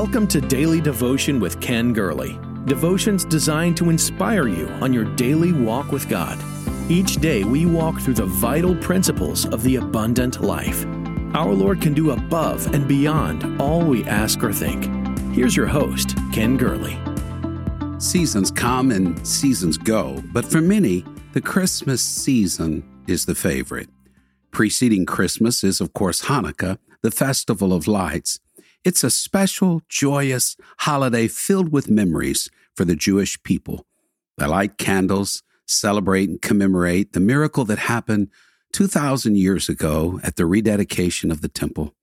Welcome to Daily Devotion with Ken Gurley. Devotions designed to inspire you on your daily walk with God. Each day we walk through the vital principles of the abundant life. Our Lord can do above and beyond all we ask or think. Here's your host, Ken Gurley. Seasons come and seasons go, but for many, the Christmas season is the favorite. Preceding Christmas is, of course, Hanukkah, the festival of lights. It's a special, joyous holiday filled with memories for the Jewish people. They light candles, celebrate and commemorate the miracle that happened 2,000 years ago at the rededication of the temple.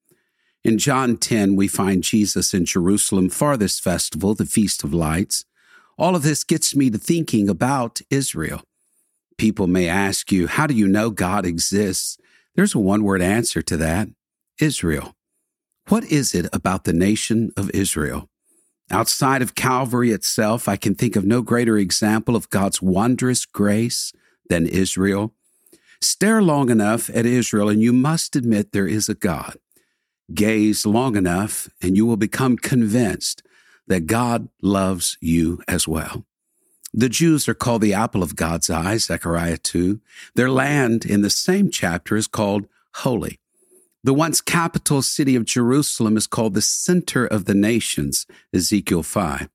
In John 10, we find Jesus in Jerusalem for this festival, the Feast of Lights. All of this gets me to thinking about Israel. People may ask you, how do you know God exists? There's a one word answer to that Israel. What is it about the nation of Israel? Outside of Calvary itself, I can think of no greater example of God's wondrous grace than Israel. Stare long enough at Israel, and you must admit there is a God. Gaze long enough, and you will become convinced that God loves you as well. The Jews are called the apple of God's eye, Zechariah 2. Their land in the same chapter is called holy. The once capital city of Jerusalem is called the center of the nations, Ezekiel 5.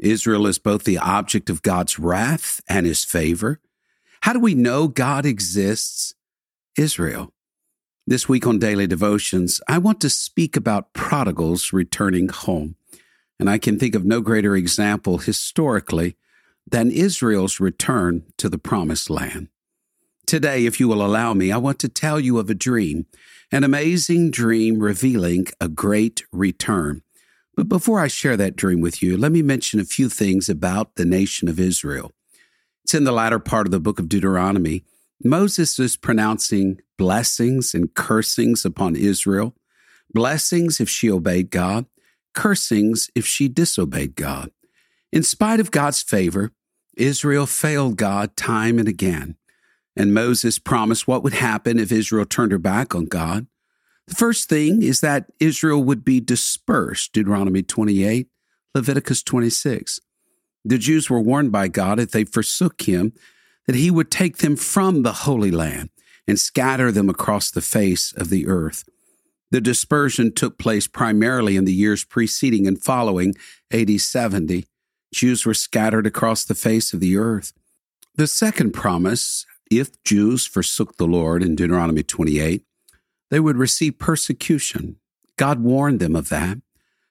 Israel is both the object of God's wrath and his favor. How do we know God exists? Israel. This week on Daily Devotions, I want to speak about prodigals returning home. And I can think of no greater example historically than Israel's return to the promised land. Today, if you will allow me, I want to tell you of a dream, an amazing dream revealing a great return. But before I share that dream with you, let me mention a few things about the nation of Israel. It's in the latter part of the book of Deuteronomy. Moses is pronouncing blessings and cursings upon Israel. Blessings if she obeyed God, cursings if she disobeyed God. In spite of God's favor, Israel failed God time and again. And Moses promised what would happen if Israel turned her back on God. The first thing is that Israel would be dispersed, Deuteronomy 28, Leviticus 26. The Jews were warned by God if they forsook him that he would take them from the Holy Land and scatter them across the face of the earth. The dispersion took place primarily in the years preceding and following AD 70. Jews were scattered across the face of the earth. The second promise if Jews forsook the Lord in Deuteronomy 28, they would receive persecution. God warned them of that.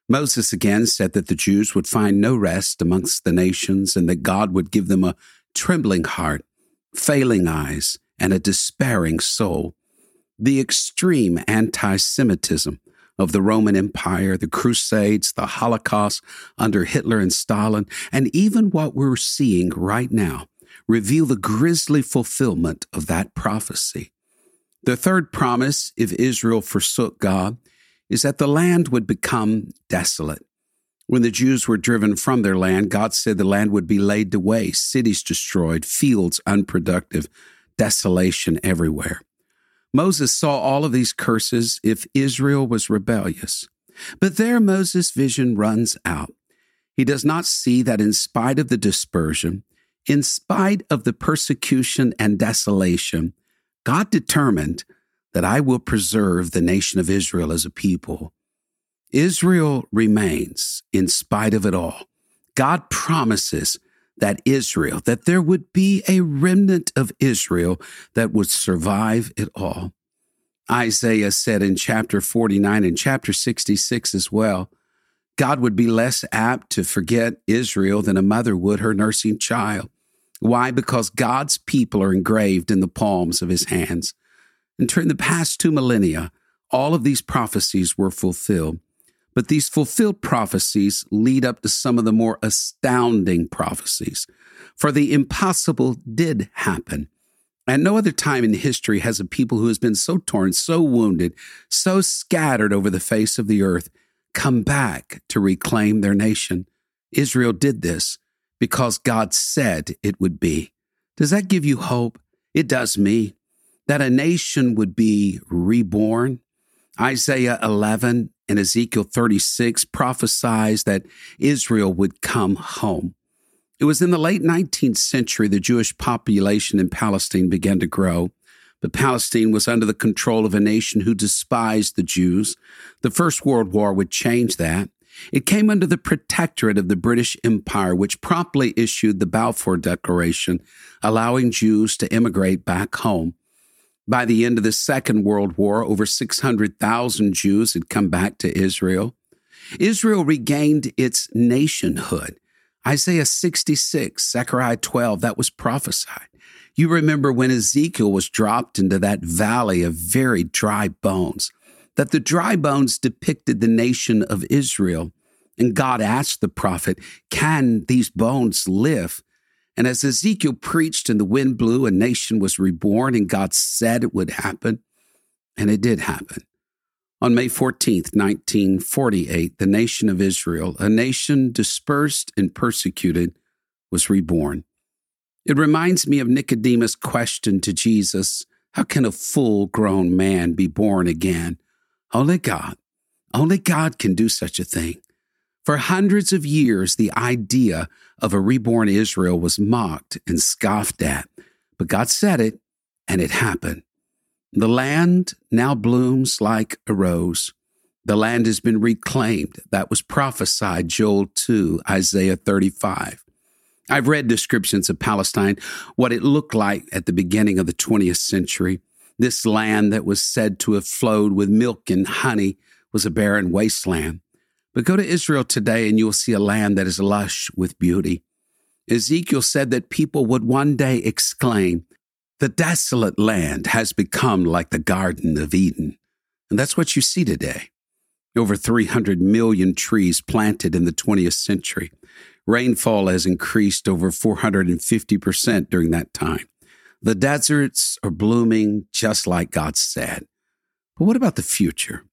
Moses again said that the Jews would find no rest amongst the nations and that God would give them a trembling heart, failing eyes, and a despairing soul. The extreme anti Semitism of the Roman Empire, the Crusades, the Holocaust under Hitler and Stalin, and even what we're seeing right now reveal the grisly fulfillment of that prophecy. The third promise, if Israel forsook God, is that the land would become desolate. When the Jews were driven from their land, God said the land would be laid to waste, cities destroyed, fields unproductive, desolation everywhere. Moses saw all of these curses if Israel was rebellious. But there Moses' vision runs out. He does not see that in spite of the dispersion, in spite of the persecution and desolation, God determined that I will preserve the nation of Israel as a people. Israel remains in spite of it all. God promises that Israel, that there would be a remnant of Israel that would survive it all. Isaiah said in chapter 49 and chapter 66 as well, God would be less apt to forget Israel than a mother would her nursing child. Why? Because God's people are engraved in the palms of his hands. And during the past two millennia, all of these prophecies were fulfilled. But these fulfilled prophecies lead up to some of the more astounding prophecies. For the impossible did happen. And no other time in history has a people who has been so torn, so wounded, so scattered over the face of the earth come back to reclaim their nation. Israel did this because God said it would be. Does that give you hope? It does me. That a nation would be reborn. Isaiah 11 and Ezekiel 36 prophesies that Israel would come home. It was in the late 19th century the Jewish population in Palestine began to grow. But Palestine was under the control of a nation who despised the Jews. The First World War would change that. It came under the protectorate of the British Empire, which promptly issued the Balfour Declaration, allowing Jews to immigrate back home. By the end of the Second World War, over 600,000 Jews had come back to Israel. Israel regained its nationhood. Isaiah 66, Zechariah 12, that was prophesied. You remember when Ezekiel was dropped into that valley of very dry bones that the dry bones depicted the nation of Israel. And God asked the prophet, Can these bones live? And as Ezekiel preached and the wind blew, a nation was reborn, and God said it would happen. And it did happen. On May 14th, 1948, the nation of Israel, a nation dispersed and persecuted, was reborn. It reminds me of Nicodemus' question to Jesus How can a full grown man be born again? Only God, only God can do such a thing. For hundreds of years, the idea of a reborn Israel was mocked and scoffed at, but God said it, and it happened. The land now blooms like a rose. The land has been reclaimed. That was prophesied, Joel 2, Isaiah 35. I've read descriptions of Palestine, what it looked like at the beginning of the 20th century. This land that was said to have flowed with milk and honey was a barren wasteland. But go to Israel today and you'll see a land that is lush with beauty. Ezekiel said that people would one day exclaim, The desolate land has become like the Garden of Eden. And that's what you see today. Over 300 million trees planted in the 20th century. Rainfall has increased over 450% during that time. The deserts are blooming just like God said. But what about the future?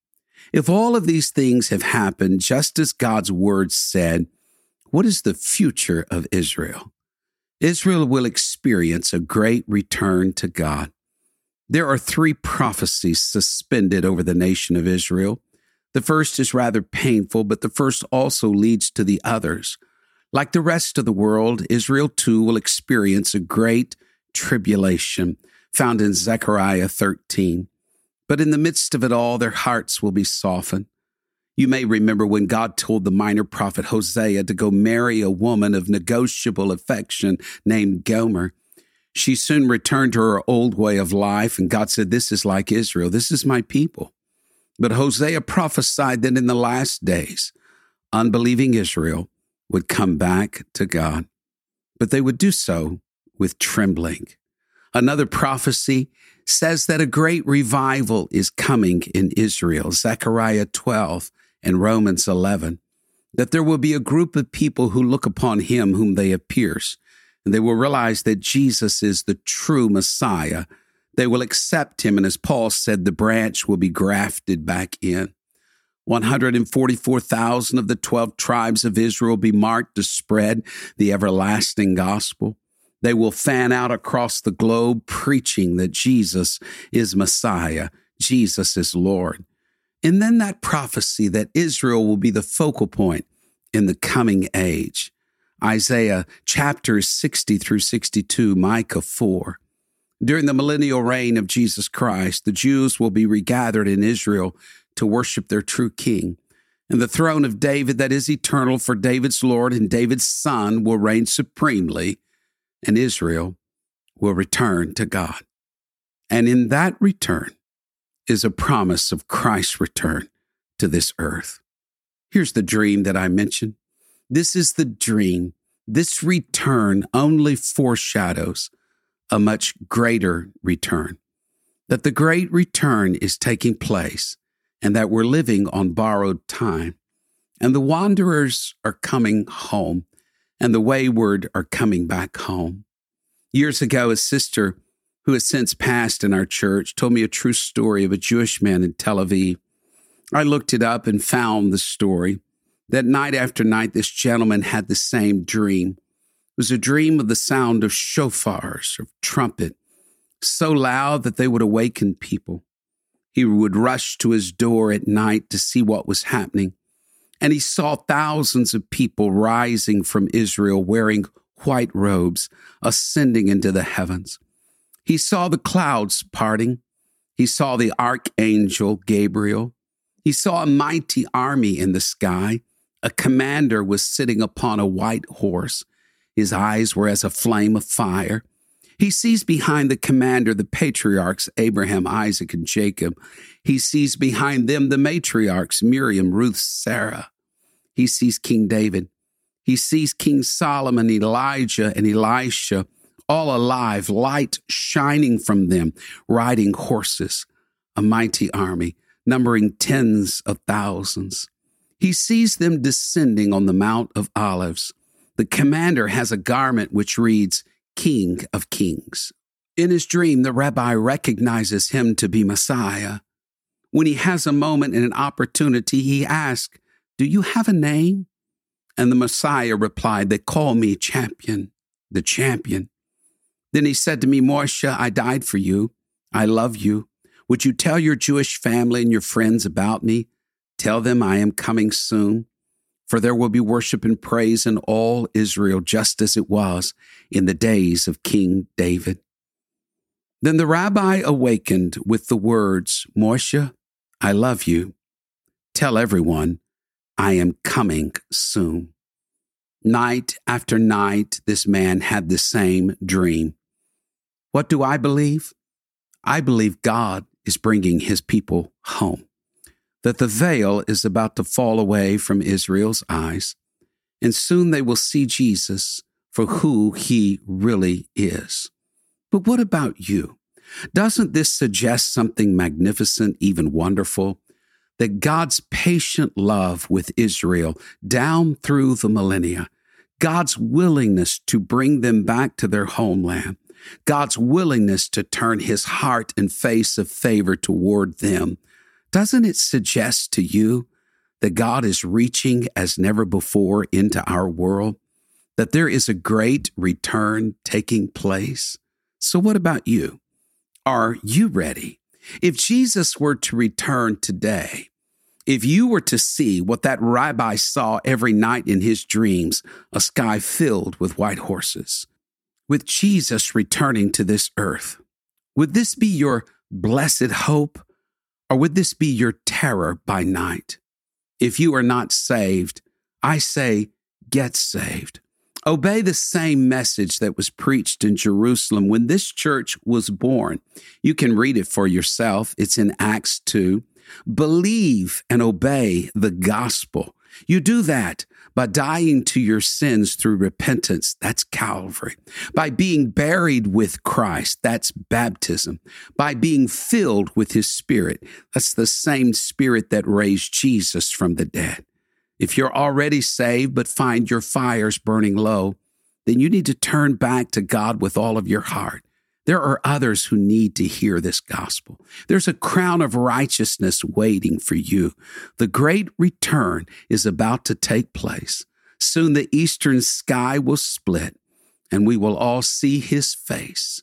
If all of these things have happened just as God's word said, what is the future of Israel? Israel will experience a great return to God. There are three prophecies suspended over the nation of Israel. The first is rather painful, but the first also leads to the others. Like the rest of the world, Israel too will experience a great tribulation found in Zechariah 13. But in the midst of it all, their hearts will be softened. You may remember when God told the minor prophet Hosea to go marry a woman of negotiable affection named Gomer. She soon returned to her old way of life, and God said, This is like Israel. This is my people. But Hosea prophesied that in the last days, unbelieving Israel would come back to God. But they would do so with trembling. Another prophecy says that a great revival is coming in Israel, Zechariah 12 and Romans 11, that there will be a group of people who look upon him whom they have pierced, and they will realize that Jesus is the true Messiah. They will accept him, and as Paul said, the branch will be grafted back in. 144,000 of the 12 tribes of Israel be marked to spread the everlasting gospel. They will fan out across the globe preaching that Jesus is Messiah, Jesus is Lord. And then that prophecy that Israel will be the focal point in the coming age. Isaiah chapters 60 through 62, Micah 4. During the millennial reign of Jesus Christ, the Jews will be regathered in Israel to worship their true king. And the throne of David that is eternal for David's Lord and David's son will reign supremely and Israel will return to God. And in that return is a promise of Christ's return to this earth. Here's the dream that I mentioned. This is the dream. This return only foreshadows a much greater return. That the great return is taking place and that we're living on borrowed time. And the wanderers are coming home and the wayward are coming back home. Years ago, a sister who has since passed in our church told me a true story of a Jewish man in Tel Aviv. I looked it up and found the story. That night after night, this gentleman had the same dream. It was a dream of the sound of shofars, of trumpet, so loud that they would awaken people. He would rush to his door at night to see what was happening. And he saw thousands of people rising from Israel wearing white robes, ascending into the heavens. He saw the clouds parting. He saw the archangel Gabriel. He saw a mighty army in the sky. A commander was sitting upon a white horse. His eyes were as a flame of fire. He sees behind the commander the patriarchs Abraham, Isaac, and Jacob. He sees behind them the matriarchs Miriam, Ruth, Sarah. He sees King David. He sees King Solomon, Elijah, and Elisha, all alive, light shining from them, riding horses, a mighty army, numbering tens of thousands. He sees them descending on the Mount of Olives. The commander has a garment which reads, King of Kings. In his dream, the rabbi recognizes him to be Messiah. When he has a moment and an opportunity, he asks, Do you have a name? And the Messiah replied, They call me champion, the champion. Then he said to me, Moshe, I died for you. I love you. Would you tell your Jewish family and your friends about me? Tell them I am coming soon. For there will be worship and praise in all Israel, just as it was in the days of King David. Then the rabbi awakened with the words, Moshe, I love you. Tell everyone, I am coming soon. Night after night, this man had the same dream. What do I believe? I believe God is bringing his people home, that the veil is about to fall away from Israel's eyes, and soon they will see Jesus for who he really is. But what about you? Doesn't this suggest something magnificent, even wonderful? That God's patient love with Israel down through the millennia, God's willingness to bring them back to their homeland, God's willingness to turn his heart and face of favor toward them, doesn't it suggest to you that God is reaching as never before into our world? That there is a great return taking place? So, what about you? Are you ready? If Jesus were to return today, if you were to see what that rabbi saw every night in his dreams, a sky filled with white horses, with Jesus returning to this earth, would this be your blessed hope or would this be your terror by night? If you are not saved, I say, get saved. Obey the same message that was preached in Jerusalem when this church was born. You can read it for yourself. It's in Acts 2. Believe and obey the gospel. You do that by dying to your sins through repentance. That's Calvary. By being buried with Christ. That's baptism. By being filled with his spirit. That's the same spirit that raised Jesus from the dead. If you're already saved but find your fires burning low, then you need to turn back to God with all of your heart. There are others who need to hear this gospel. There's a crown of righteousness waiting for you. The great return is about to take place. Soon the eastern sky will split and we will all see his face.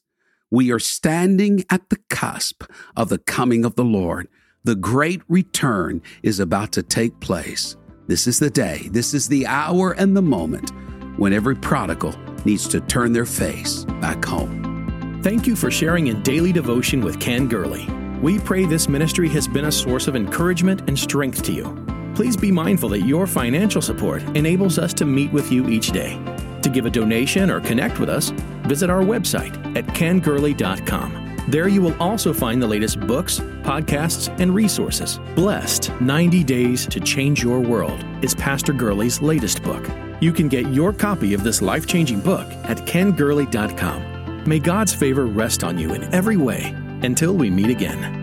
We are standing at the cusp of the coming of the Lord. The great return is about to take place. This is the day, this is the hour and the moment when every prodigal needs to turn their face back home. Thank you for sharing in daily devotion with Ken Gurley. We pray this ministry has been a source of encouragement and strength to you. Please be mindful that your financial support enables us to meet with you each day. To give a donation or connect with us, visit our website at kengurley.com. There you will also find the latest books, podcasts, and resources. Blessed 90 Days to Change Your World is Pastor Gurley's latest book. You can get your copy of this life changing book at kengurley.com. May God's favor rest on you in every way until we meet again.